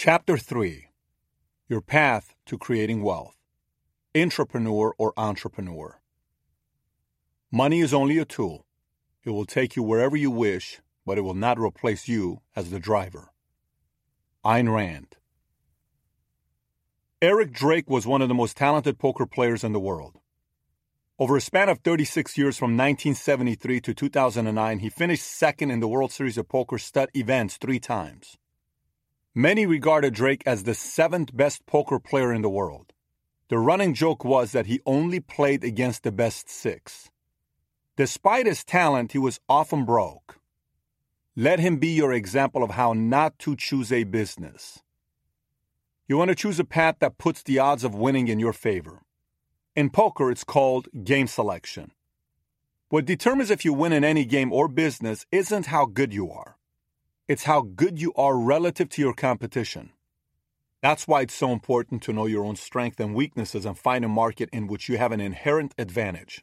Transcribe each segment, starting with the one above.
Chapter 3 Your Path to Creating Wealth Intrapreneur or Entrepreneur. Money is only a tool. It will take you wherever you wish, but it will not replace you as the driver. Ayn Rand. Eric Drache was one of the most talented poker players in the world. Over a span of 36 years from 1973 to 2009, he finished second in the World Series of Poker stud events three times. Many regarded Drache as the seventh best poker player in the world. The running joke was that he only played against the best six. Despite his talent, he was often broke. Let him be your example of how not to choose a business. You want to choose a path that puts the odds of winning in your favor. In poker, it's called game selection. What determines if you win in any game or business isn't how good you are, it's how good you are relative to your competition. That's why it's so important to know your own strengths and weaknesses and find a market in which you have an inherent advantage.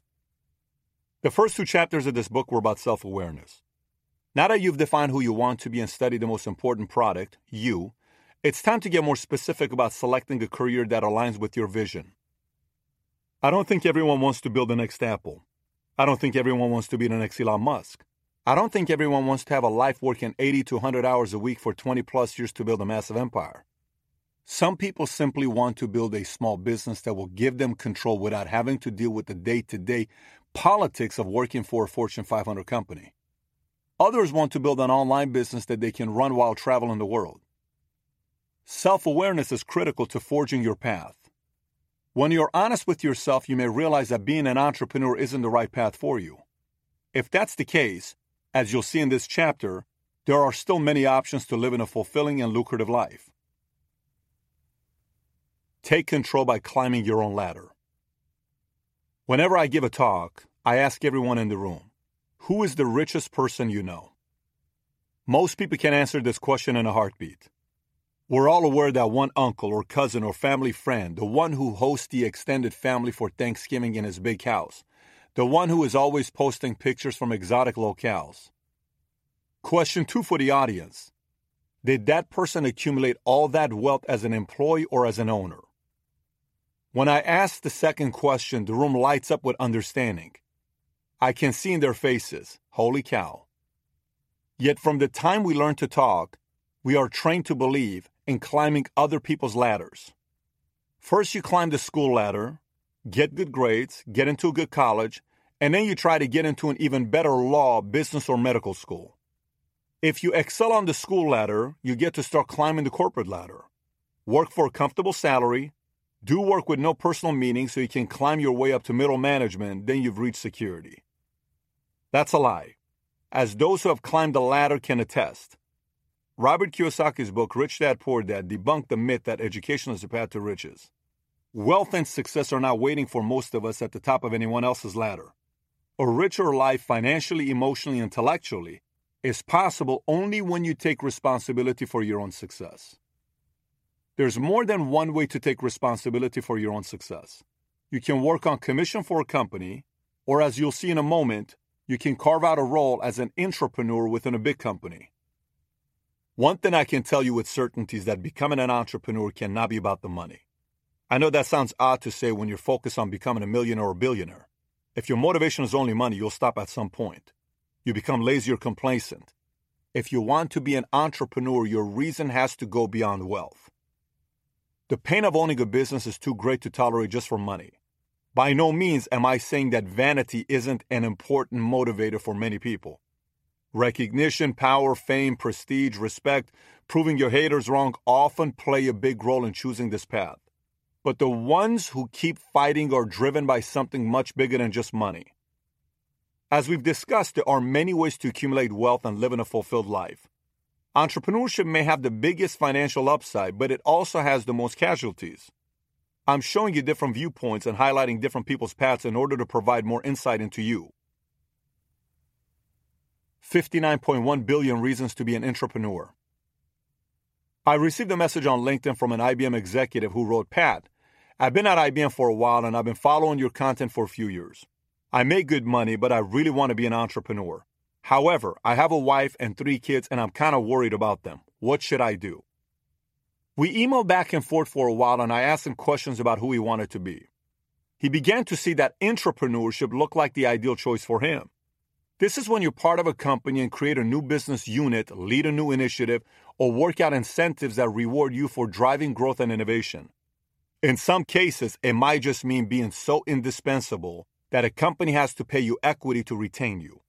The first two chapters of this book were about self awareness. Now that you've defined who you want to be and studied the most important product, you, it's time to get more specific about selecting a career that aligns with your vision. I don't think everyone wants to build the next Apple. I don't think everyone wants to be the next Elon Musk. I don't think everyone wants to have a life working 80 to 100 hours a week for 20 plus years to build a massive empire. Some people simply want to build a small business that will give them control without having to deal with the day to day politics of working for a Fortune 500 company. Others want to build an online business that they can run while traveling the world. Self awareness is critical to forging your path. When you're honest with yourself, you may realize that being an entrepreneur isn't the right path for you. If that's the case, as you'll see in this chapter, there are still many options to live in a fulfilling and lucrative life. Take control by climbing your own ladder. Whenever I give a talk, I ask everyone in the room, who is the richest person you know? Most people can answer this question in a heartbeat. We're all aware that one uncle or cousin or family friend, the one who hosts the extended family for Thanksgiving in his big house, the one who is always posting pictures from exotic locales. Question two for the audience Did that person accumulate all that wealth as an employee or as an owner? When I ask the second question, the room lights up with understanding. I can see in their faces, holy cow. Yet from the time we learn to talk, we are trained to believe in climbing other people's ladders. First, you climb the school ladder, get good grades, get into a good college, and then you try to get into an even better law, business, or medical school. If you excel on the school ladder, you get to start climbing the corporate ladder. Work for a comfortable salary, do work with no personal meaning so you can climb your way up to middle management, then you've reached security. That's a lie, as those who have climbed the ladder can attest. Robert Kiyosaki's book, Rich Dad Poor Dad, debunked the myth that education is the path to riches. Wealth and success are not waiting for most of us at the top of anyone else's ladder. A richer life, financially, emotionally, intellectually, is possible only when you take responsibility for your own success. There's more than one way to take responsibility for your own success. You can work on commission for a company, or as you'll see in a moment, you can carve out a role as an intrapreneur within a big company. One thing I can tell you with certainty is that becoming an entrepreneur cannot be about the money. I know that sounds odd to say when you're focused on becoming a millionaire or billionaire. If your motivation is only money, you'll stop at some point. You become lazy or complacent. If you want to be an entrepreneur, your reason has to go beyond wealth. The pain of owning a business is too great to tolerate just for money. By no means am I saying that vanity isn't an important motivator for many people. Recognition, power, fame, prestige, respect, proving your haters wrong often play a big role in choosing this path. But the ones who keep fighting are driven by something much bigger than just money. As we've discussed, there are many ways to accumulate wealth and live in a fulfilled life. Entrepreneurship may have the biggest financial upside, but it also has the most casualties. I'm showing you different viewpoints and highlighting different people's paths in order to provide more insight into you. 59.1 billion reasons to be an intrapreneur. I received a message on LinkedIn from an IBM executive who wrote, Pat, I've been at IBM for a while and I've been following your content for a few years. I make good money, but I really want to be an entrepreneur. However, I have a wife and three kids and I'm kind of worried about them. What should I do? We emailed back and forth for a while, and I asked him questions about who he wanted to be. He began to see that intrapreneurship looked like the ideal choice for him. This is when you're part of a company and create a new business unit, lead a new initiative, or work out incentives that reward you for driving growth and innovation. In some cases, it might just mean being so indispensable that a company has to pay you equity to retain you.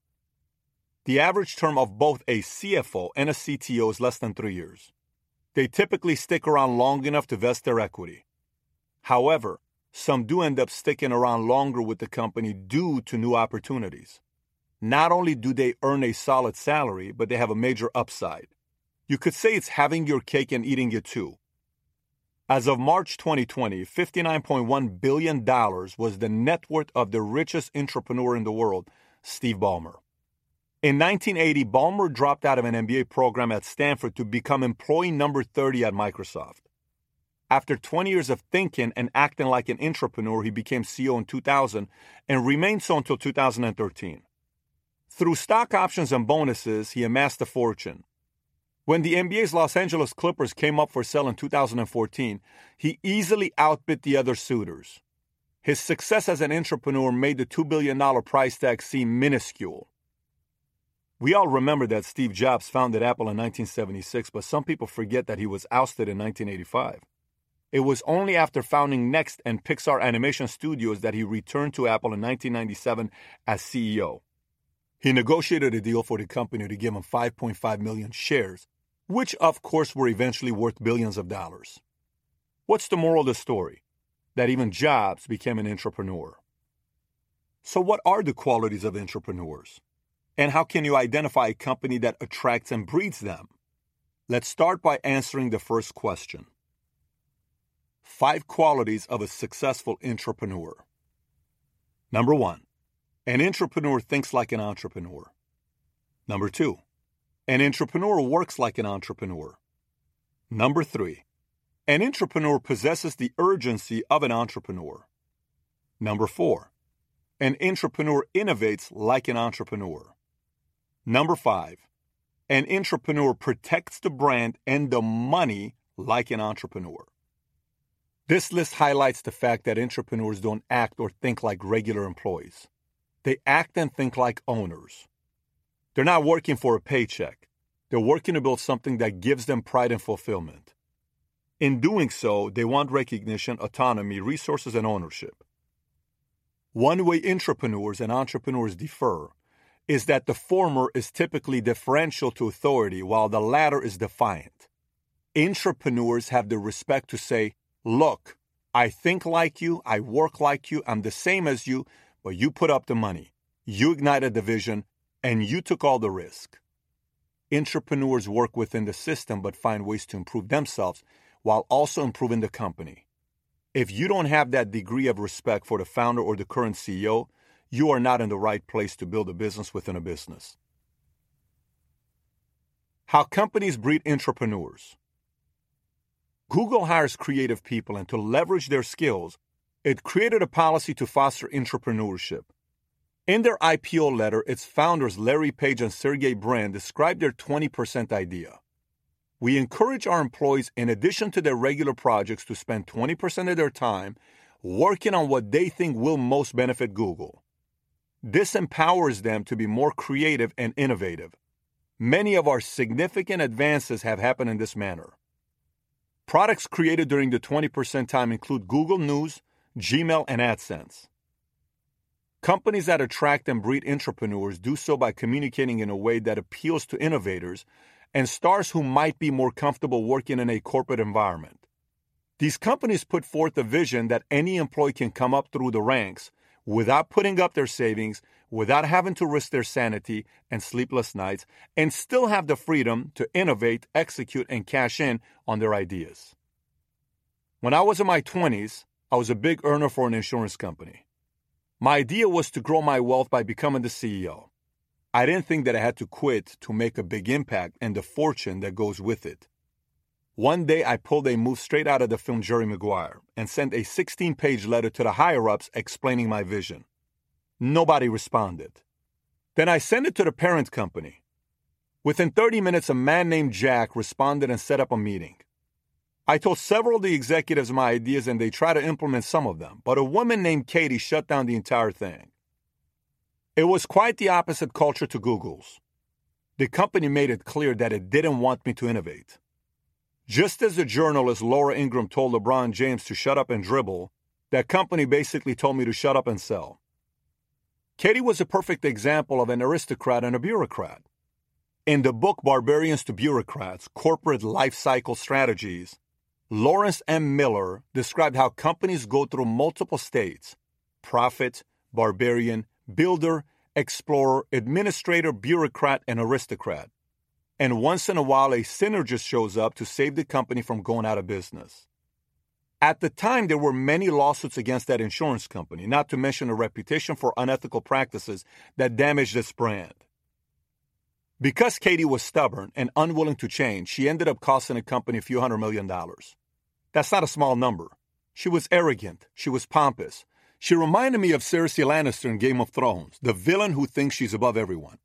The average term of both a CFO and a CTO is less than three years. They typically stick around long enough to vest their equity. However, some do end up sticking around longer with the company due to new opportunities. Not only do they earn a solid salary, but they have a major upside. You could say it's having your cake and eating it too. As of March 2020, $59.1 billion was the net worth of the richest intrapreneur in the world, Steve Ballmer. In 1980, Ballmer dropped out of an MBA program at Stanford to become employee number 30 at Microsoft. After 20 years of thinking and acting like an intrapreneur, he became CEO in 2000 and remained so until 2013. Through stock options and bonuses, he amassed a fortune. When the NBA's Los Angeles Clippers came up for sale in 2014, he easily outbid the other suitors. His success as an intrapreneur made the $2 billion price tag seem minuscule. We all remember that Steve Jobs founded Apple in 1976, but some people forget that he was ousted in 1985. It was only after founding Next and Pixar Animation Studios that he returned to Apple in 1997 as CEO. He negotiated a deal for the company to give him 5.5 million shares, which of course were eventually worth billions of dollars. What's the moral of the story? That even Jobs became an intrapreneur. So, what are the qualities of intrapreneurs? And how can you identify a company that attracts and breeds them? Let's start by answering the first question Five qualities of a successful intrapreneur. Number one, an intrapreneur thinks like an entrepreneur. Number two, an intrapreneur works like an entrepreneur. Number three, an intrapreneur possesses the urgency of an entrepreneur. Number four, an intrapreneur innovates like an entrepreneur. Number five, an intrapreneur protects the brand and the money like an entrepreneur. This list highlights the fact that intrapreneurs don't act or think like regular employees. They act and think like owners. They're not working for a paycheck. They're working to build something that gives them pride and fulfillment. In doing so, they want recognition, autonomy, resources, and ownership. One way intrapreneurs and entrepreneurs differ is that the former is typically deferential to authority while the latter is defiant. Intrapreneurs have the respect to say, Look, I think like you, I work like you, I'm the same as you, but you put up the money, you ignited the vision, and you took all the risk. Intrapreneurs work within the system but find ways to improve themselves while also improving the company. If you don't have that degree of respect for the founder or the current CEO, you are not in the right place to build a business within a business. How companies breed intrapreneurs. Google hires creative people, and to leverage their skills, it created a policy to foster intrapreneurship. In their IPO letter, its founders Larry Page and Sergey Brin described their 20% idea. We encourage our employees, in addition to their regular projects, to spend 20% of their time working on what they think will most benefit Google. This empowers them to be more creative and innovative. Many of our significant advances have happened in this manner. Products created during the 20% time include Google News, Gmail, and AdSense. Companies that attract and breed intrapreneurs do so by communicating in a way that appeals to innovators and stars who might be more comfortable working in a corporate environment. These companies put forth a vision that any employee can come up through the ranks without putting up their savings, without having to risk their sanity and sleepless nights, and still have the freedom to innovate, execute, and cash in on their ideas. When I was in my 20s, I was a big earner for an insurance company. My idea was to grow my wealth by becoming the CEO. I didn't think that I had to quit to make a big impact and the fortune that goes with it. One day I pulled a move straight out of the film Jerry Maguire and sent a 16 page letter to the higher ups explaining my vision. Nobody responded. Then I sent it to the parent company. Within 30 minutes, a man named Jack responded and set up a meeting. I told several of the executives my ideas and they tried to implement some of them, but a woman named Katie shut down the entire thing. It was quite the opposite culture to Google's. The company made it clear that it didn't want me to innovate. Just as the journalist Laura Ingraham told LeBron James to shut up and dribble, that company basically told me to shut up and sell. Katie was a perfect example of an aristocrat and a bureaucrat. In the book Barbarians to Bureaucrats Corporate Life Cycle Strategies, Lawrence M. Miller described how companies go through multiple states prophet, barbarian, builder, explorer, administrator, bureaucrat, and aristocrat. And once in a while, a synergist shows up to save the company from going out of business. At the time, there were many lawsuits against that insurance company, not to mention a reputation for unethical practices that damaged its brand. Because Katie was stubborn and unwilling to change, she ended up costing the company a few hundred million dollars. That's not a small number. She was arrogant. She was pompous. She reminded me of Cersei Lannister in Game of Thrones, the villain who thinks she's above everyone.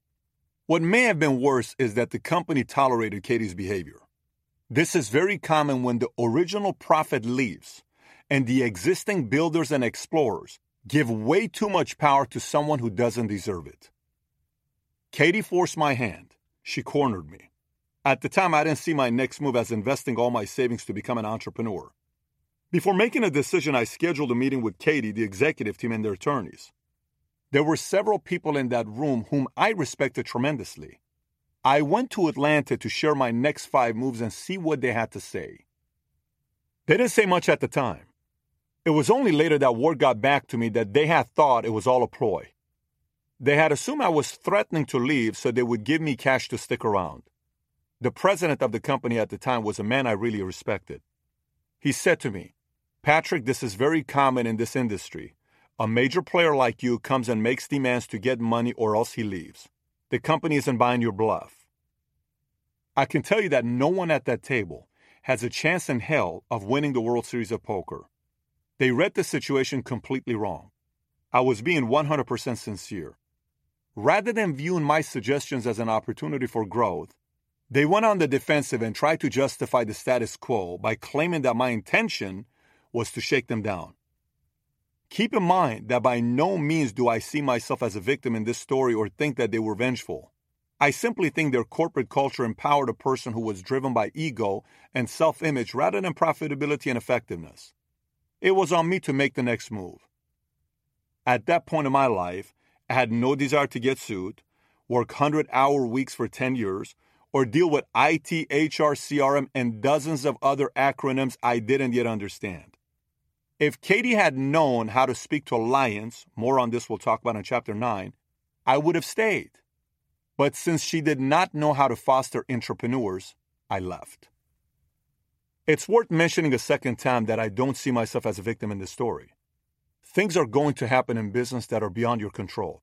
What may have been worse is that the company tolerated Katie's behavior. This is very common when the original prophet leaves and the existing builders and explorers give way too much power to someone who doesn't deserve it. Katie forced my hand. She cornered me. At the time, I didn't see my next move as investing all my savings to become an entrepreneur. Before making a decision, I scheduled a meeting with Katie, the executive team, and their attorneys. There were several people in that room whom I respected tremendously. I went to Atlanta to share my next five moves and see what they had to say. They didn't say much at the time. It was only later that word got back to me that they had thought it was all a ploy. They had assumed I was threatening to leave so they would give me cash to stick around. The president of the company at the time was a man I really respected. He said to me, Patrick, this is very common in this industry. A major player like you comes and makes demands to get money or else he leaves. The company isn't buying your bluff. I can tell you that no one at that table has a chance in hell of winning the World Series of Poker. They read the situation completely wrong. I was being 100% sincere. Rather than viewing my suggestions as an opportunity for growth, they went on the defensive and tried to justify the status quo by claiming that my intention was to shake them down. Keep in mind that by no means do I see myself as a victim in this story or think that they were vengeful. I simply think their corporate culture empowered a person who was driven by ego and self image rather than profitability and effectiveness. It was on me to make the next move. At that point in my life, I had no desire to get sued, work 100 hour weeks for 10 years, or deal with IT, HR, CRM, and dozens of other acronyms I didn't yet understand. If Katie had known how to speak to lions, more on this we'll talk about in chapter 9, I would have stayed. But since she did not know how to foster intrapreneurs, I left. It's worth mentioning a second time that I don't see myself as a victim in this story. Things are going to happen in business that are beyond your control.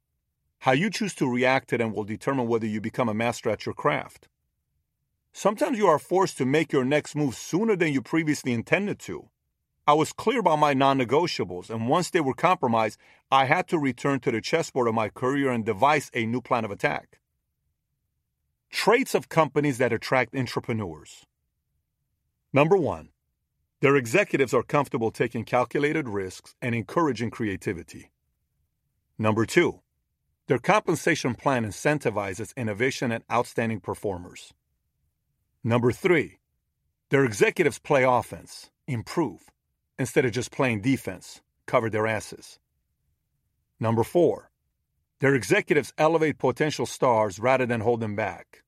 How you choose to react to them will determine whether you become a master at your craft. Sometimes you are forced to make your next move sooner than you previously intended to. I was clear about my non negotiables, and once they were compromised, I had to return to the chessboard of my career and devise a new plan of attack. Traits of companies that attract intrapreneurs. Number one, their executives are comfortable taking calculated risks and encouraging creativity. Number two, their compensation plan incentivizes innovation and outstanding performers. Number three, their executives play offense, improve, instead of just playing defense, cover their asses. Number four, their executives elevate potential stars rather than hold them back.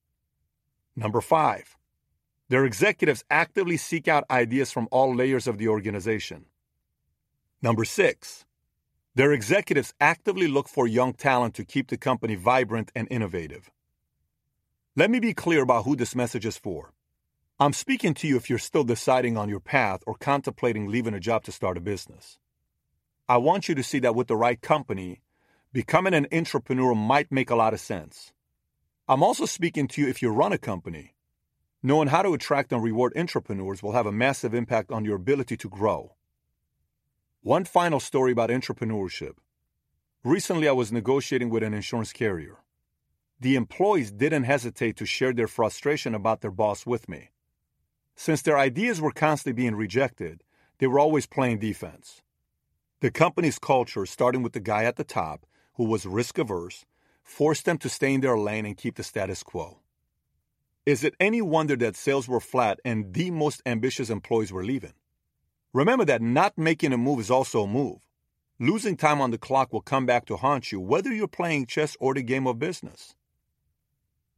Number five, their executives actively seek out ideas from all layers of the organization. Number six, their executives actively look for young talent to keep the company vibrant and innovative. Let me be clear about who this message is for. I'm speaking to you if you're still deciding on your path or contemplating leaving a job to start a business. I want you to see that with the right company, becoming an intrapreneur might make a lot of sense. I'm also speaking to you if you run a company Knowing how to attract and reward intrapreneurs will have a massive impact on your ability to grow. One final story about intrapreneurship. Recently, I was negotiating with an insurance carrier. The employees didn't hesitate to share their frustration about their boss with me. Since their ideas were constantly being rejected, they were always playing defense. The company's culture, starting with the guy at the top, who was risk averse, forced them to stay in their lane and keep the status quo. Is it any wonder that sales were flat and the most ambitious employees were leaving? Remember that not making a move is also a move. Losing time on the clock will come back to haunt you whether you're playing chess or the game of business.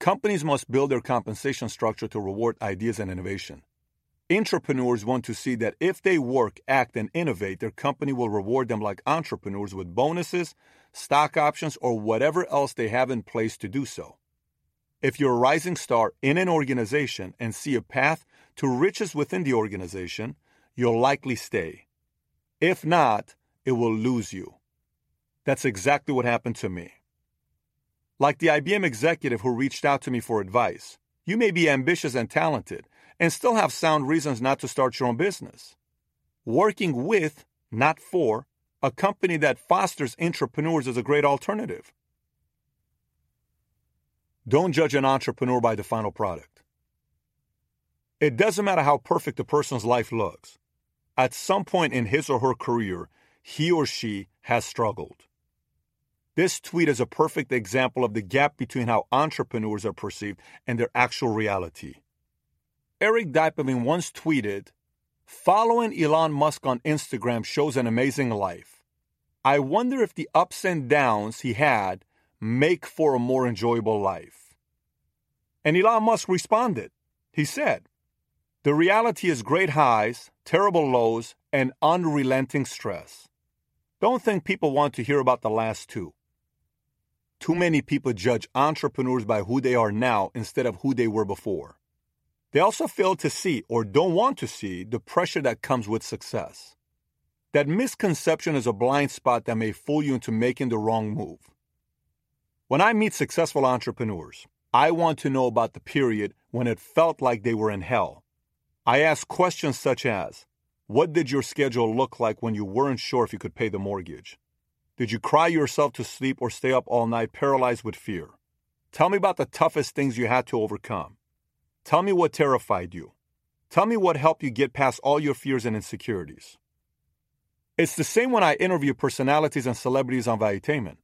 Companies must build their compensation structure to reward ideas and innovation. Intrapreneurs want to see that if they work, act, and innovate, their company will reward them like entrepreneurs with bonuses, stock options, or whatever else they have in place to do so. If you're a rising star in an organization and see a path to riches within the organization, you'll likely stay. If not, it will lose you. That's exactly what happened to me. Like the IBM executive who reached out to me for advice, you may be ambitious and talented and still have sound reasons not to start your own business. Working with, not for, a company that fosters intrapreneurs is a great alternative. Don't judge an entrepreneur by the final product. It doesn't matter how perfect a person's life looks. At some point in his or her career, he or she has struggled. This tweet is a perfect example of the gap between how entrepreneurs are perceived and their actual reality. Eric Dipelman once tweeted, Following Elon Musk on Instagram shows an amazing life. I wonder if the ups and downs he had make for a more enjoyable life. And Elon Musk responded. He said, The reality is great highs, terrible lows, and unrelenting stress. Don't think people want to hear about the last two. Too many people judge entrepreneurs by who they are now instead of who they were before. They also fail to see or don't want to see the pressure that comes with success. That misconception is a blind spot that may fool you into making the wrong move. When I meet successful entrepreneurs, I want to know about the period when it felt like they were in hell. I ask questions such as What did your schedule look like when you weren't sure if you could pay the mortgage? Did you cry yourself to sleep or stay up all night paralyzed with fear? Tell me about the toughest things you had to overcome. Tell me what terrified you. Tell me what helped you get past all your fears and insecurities. It's the same when I interview personalities and celebrities on Valuetainment.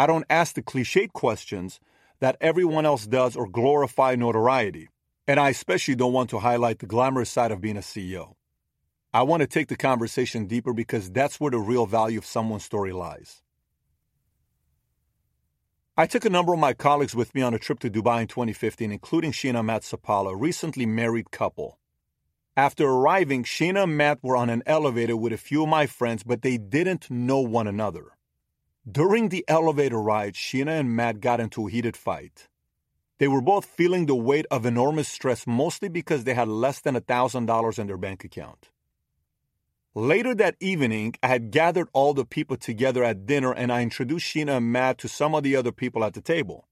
I don't ask the cliched questions that everyone else does or glorify notoriety, and I especially don't want to highlight the glamorous side of being a CEO. I want to take the conversation deeper because that's where the real value of someone's story lies. I took a number of my colleagues with me on a trip to Dubai in 2015, including Sheena Matt Sapala, a recently married couple. After arriving, Sheena and Matt were on an elevator with a few of my friends, but they didn't know one another. During the elevator ride, Sheena and Matt got into a heated fight. They were both feeling the weight of enormous stress, mostly because they had less than $1,000 in their bank account. Later that evening, I had gathered all the people together at dinner and I introduced Sheena and Matt to some of the other people at the table.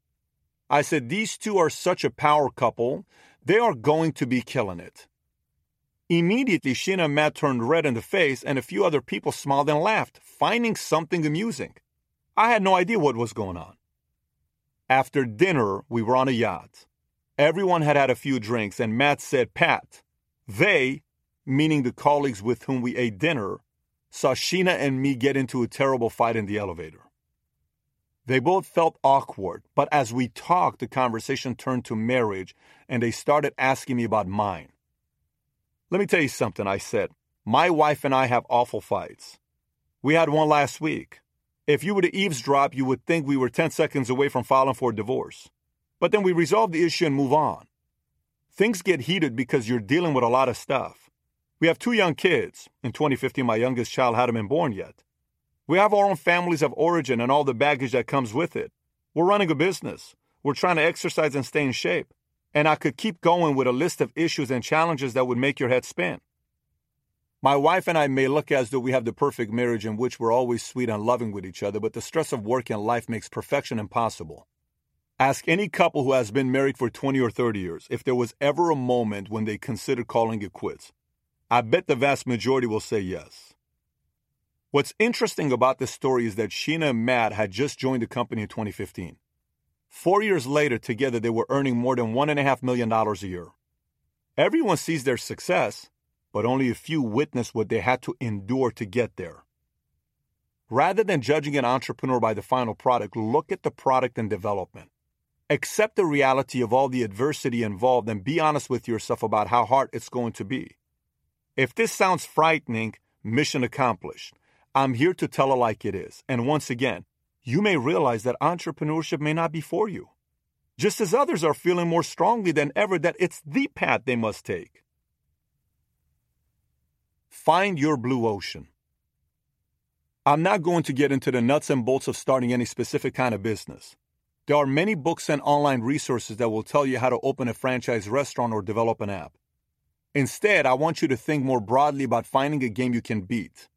I said, These two are such a power couple, they are going to be killing it. Immediately, Sheena and Matt turned red in the face, and a few other people smiled and laughed, finding something amusing. I had no idea what was going on. After dinner, we were on a yacht. Everyone had had a few drinks, and Matt said, Pat, they meaning the colleagues with whom we ate dinner, saw Sheena and me get into a terrible fight in the elevator. They both felt awkward, but as we talked, the conversation turned to marriage and they started asking me about mine. Let me tell you something, I said. My wife and I have awful fights. We had one last week. If you were to eavesdrop, you would think we were 10 seconds away from filing for a divorce. But then we resolve the issue and move on. Things get heated because you're dealing with a lot of stuff. We have two young kids. In 2015, my youngest child hadn't been born yet. We have our own families of origin and all the baggage that comes with it. We're running a business. We're trying to exercise and stay in shape. And I could keep going with a list of issues and challenges that would make your head spin. My wife and I may look as though we have the perfect marriage in which we're always sweet and loving with each other, but the stress of work and life makes perfection impossible. Ask any couple who has been married for 20 or 30 years if there was ever a moment when they considered calling it quits. I bet the vast majority will say yes. What's interesting about this story is that Sheena and Matt had just joined the company in 2015. Four years later, together, they were earning more than $1.5 million a year. Everyone sees their success, but only a few witness what they had to endure to get there. Rather than judging an entrepreneur by the final product, look at the product and development. Accept the reality of all the adversity involved and be honest with yourself about how hard it's going to be. If this sounds frightening, mission accomplished. I'm here to tell it like it is. And once again, you may realize that entrepreneurship may not be for you. Just as others are feeling more strongly than ever that it's the path they must take. Find your blue ocean. I'm not going to get into the nuts and bolts of starting any specific kind of business. There are many books and online resources that will tell you how to open a franchise restaurant or develop an app. Instead, I want you to think more broadly about finding a game you can beat.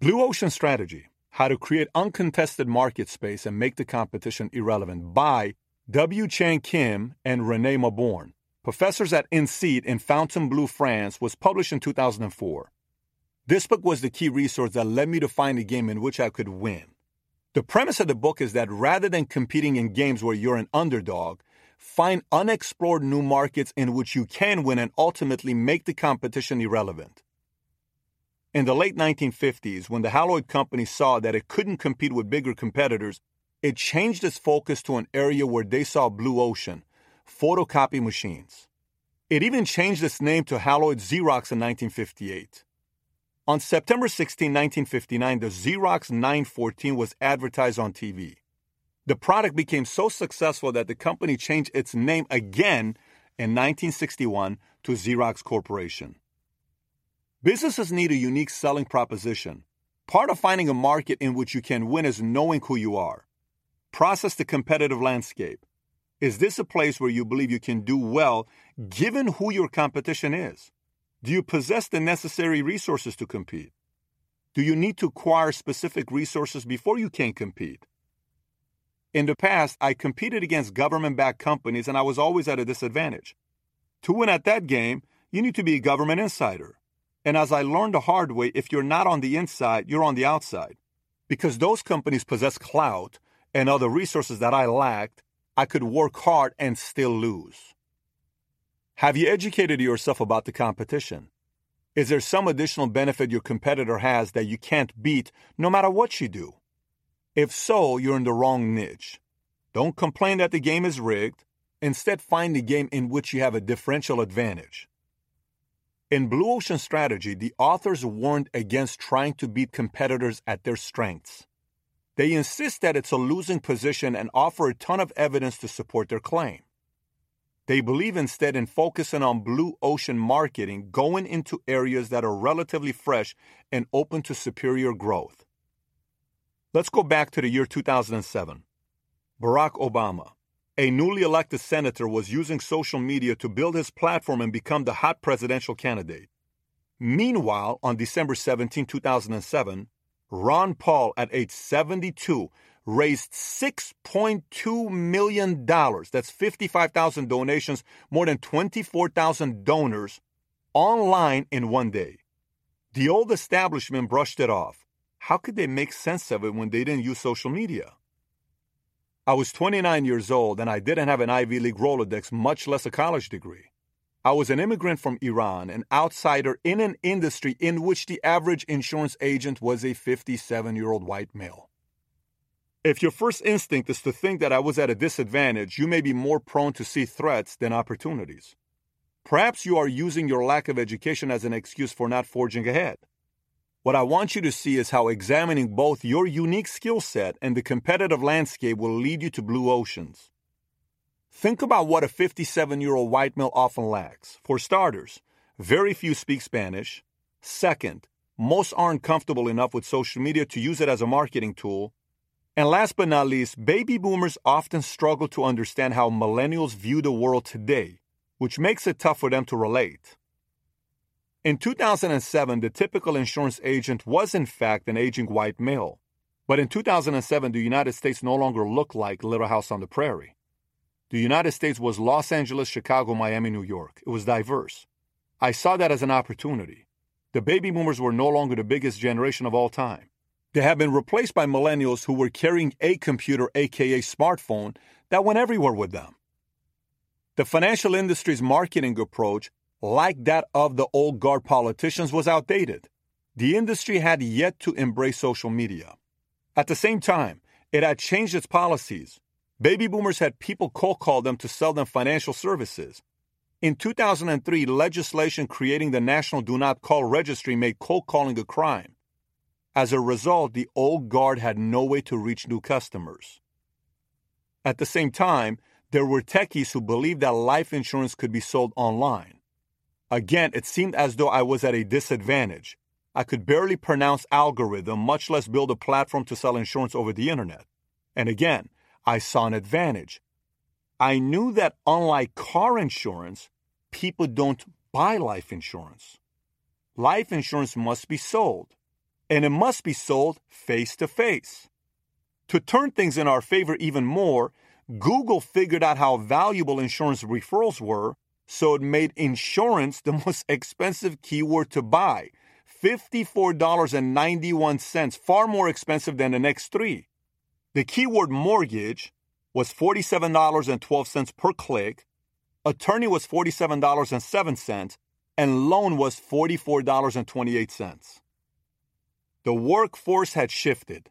Blue Ocean Strategy How to Create Uncontested Market Space and Make the Competition Irrelevant by W. Chan Kim and Rene Mauborgne, professors at INSEAD in Fontainebleau, France, was published in 2004. This book was the key resource that led me to find a game in which I could win. The premise of the book is that rather than competing in games where you're an underdog, find unexplored new markets in which you can win and ultimately make the competition irrelevant. In the late 1950s, when the Haloid company saw that it couldn't compete with bigger competitors, it changed its focus to an area where they saw blue ocean photocopy machines. It even changed its name to Haloid Xerox in 1958. On September 16, 1959, the Xerox 914 was advertised on TV. The product became so successful that the company changed its name again in 1961 to Xerox Corporation. Businesses need a unique selling proposition. Part of finding a market in which you can win is knowing who you are. Process the competitive landscape. Is this a place where you believe you can do well given who your competition is? Do you possess the necessary resources to compete? Do you need to acquire specific resources before you can compete? In the past, I competed against government backed companies and I was always at a disadvantage. To win at that game, you need to be a government insider. And as I learned the hard way, if you're not on the inside, you're on the outside. Because those companies possess clout and other resources that I lacked, I could work hard and still lose. Have you educated yourself about the competition? Is there some additional benefit your competitor has that you can't beat no matter what you do? If so, you're in the wrong niche. Don't complain that the game is rigged. Instead, find the game in which you have a differential advantage. In Blue Ocean Strategy, the authors warned against trying to beat competitors at their strengths. They insist that it's a losing position and offer a ton of evidence to support their claim. They believe instead in focusing on blue ocean marketing, going into areas that are relatively fresh and open to superior growth. Let's go back to the year 2007. Barack Obama, a newly elected senator, was using social media to build his platform and become the hot presidential candidate. Meanwhile, on December 17, 2007, Ron Paul, at age 72, raised $6.2 million. That's 55,000 donations, more than 24,000 donors online in one day. The old establishment brushed it off. How could they make sense of it when they didn't use social media? I was 29 years old and I didn't have an Ivy League Rolodex, much less a college degree. I was an immigrant from Iran, an outsider in an industry in which the average insurance agent was a 57 year old white male. If your first instinct is to think that I was at a disadvantage, you may be more prone to see threats than opportunities. Perhaps you are using your lack of education as an excuse for not forging ahead. What I want you to see is how examining both your unique skill set and the competitive landscape will lead you to blue oceans. Think about what a 57 year old white male often lacks. For starters, very few speak Spanish. Second, most aren't comfortable enough with social media to use it as a marketing tool. And last but not least, baby boomers often struggle to understand how millennials view the world today, which makes it tough for them to relate. In 2007, the typical insurance agent was in fact an aging white male. But in 2007, the United States no longer looked like Little House on the Prairie. The United States was Los Angeles, Chicago, Miami, New York. It was diverse. I saw that as an opportunity. The baby boomers were no longer the biggest generation of all time. They have been replaced by millennials who were carrying a computer, aka smartphone, that went everywhere with them. The financial industry's marketing approach, like that of the old guard politicians, was outdated. The industry had yet to embrace social media. At the same time, it had changed its policies. Baby boomers had people cold call them to sell them financial services. In 2003, legislation creating the National Do Not Call Registry made cold calling a crime. As a result, the old guard had no way to reach new customers. At the same time, there were techies who believed that life insurance could be sold online. Again, it seemed as though I was at a disadvantage. I could barely pronounce algorithm, much less build a platform to sell insurance over the internet. And again, I saw an advantage. I knew that unlike car insurance, people don't buy life insurance. Life insurance must be sold, and it must be sold face to face. To turn things in our favor even more, Google figured out how valuable insurance referrals were, so it made insurance the most expensive keyword to buy $54.91, far more expensive than the next three. The keyword mortgage was $47.12 per click, attorney was $47.07, and loan was $44.28. The workforce had shifted.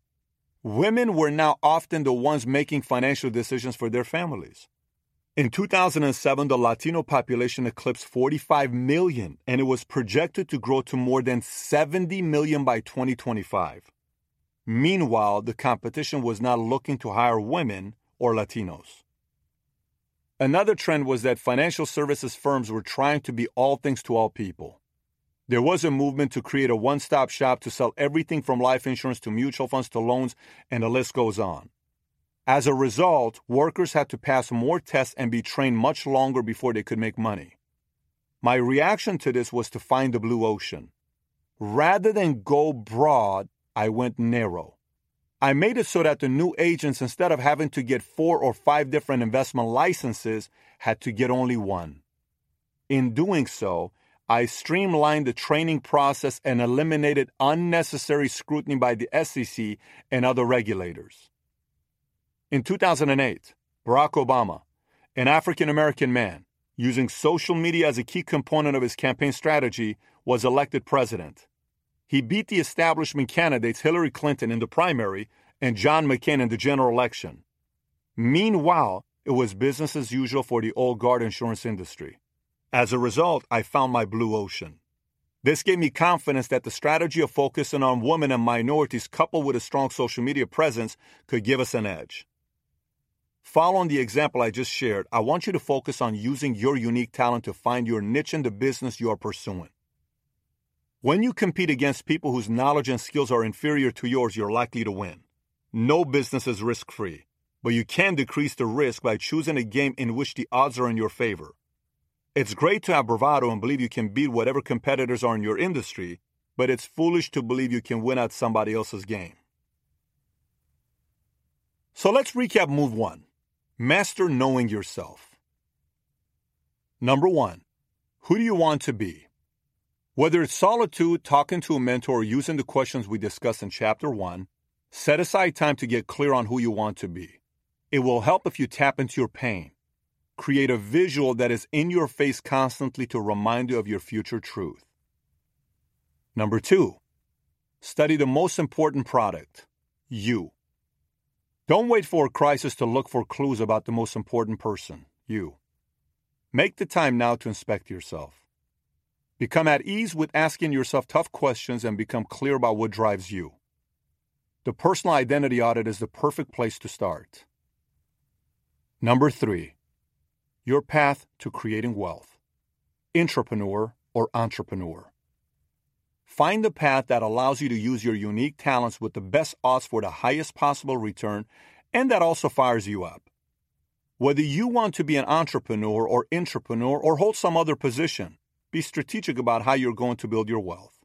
Women were now often the ones making financial decisions for their families. In 2007, the Latino population eclipsed 45 million, and it was projected to grow to more than 70 million by 2025. Meanwhile, the competition was not looking to hire women or Latinos. Another trend was that financial services firms were trying to be all things to all people. There was a movement to create a one stop shop to sell everything from life insurance to mutual funds to loans, and the list goes on. As a result, workers had to pass more tests and be trained much longer before they could make money. My reaction to this was to find the blue ocean. Rather than go broad, I went narrow. I made it so that the new agents, instead of having to get four or five different investment licenses, had to get only one. In doing so, I streamlined the training process and eliminated unnecessary scrutiny by the SEC and other regulators. In 2008, Barack Obama, an African American man, using social media as a key component of his campaign strategy, was elected president. He beat the establishment candidates Hillary Clinton in the primary and John McCain in the general election. Meanwhile, it was business as usual for the old guard insurance industry. As a result, I found my blue ocean. This gave me confidence that the strategy of focusing on women and minorities coupled with a strong social media presence could give us an edge. Following the example I just shared, I want you to focus on using your unique talent to find your niche in the business you are pursuing. When you compete against people whose knowledge and skills are inferior to yours, you're likely to win. No business is risk free, but you can decrease the risk by choosing a game in which the odds are in your favor. It's great to have bravado and believe you can beat whatever competitors are in your industry, but it's foolish to believe you can win at somebody else's game. So let's recap move one. Master knowing yourself. Number one, who do you want to be? Whether it's solitude, talking to a mentor, or using the questions we discussed in chapter one, set aside time to get clear on who you want to be. It will help if you tap into your pain. Create a visual that is in your face constantly to remind you of your future truth. Number two, study the most important product, you. Don't wait for a crisis to look for clues about the most important person, you. Make the time now to inspect yourself. Become at ease with asking yourself tough questions and become clear about what drives you. The personal identity audit is the perfect place to start. Number three, your path to creating wealth. Intrapreneur or entrepreneur. Find the path that allows you to use your unique talents with the best odds for the highest possible return and that also fires you up. Whether you want to be an entrepreneur or intrapreneur or hold some other position, be strategic about how you're going to build your wealth.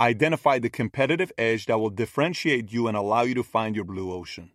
Identify the competitive edge that will differentiate you and allow you to find your blue ocean.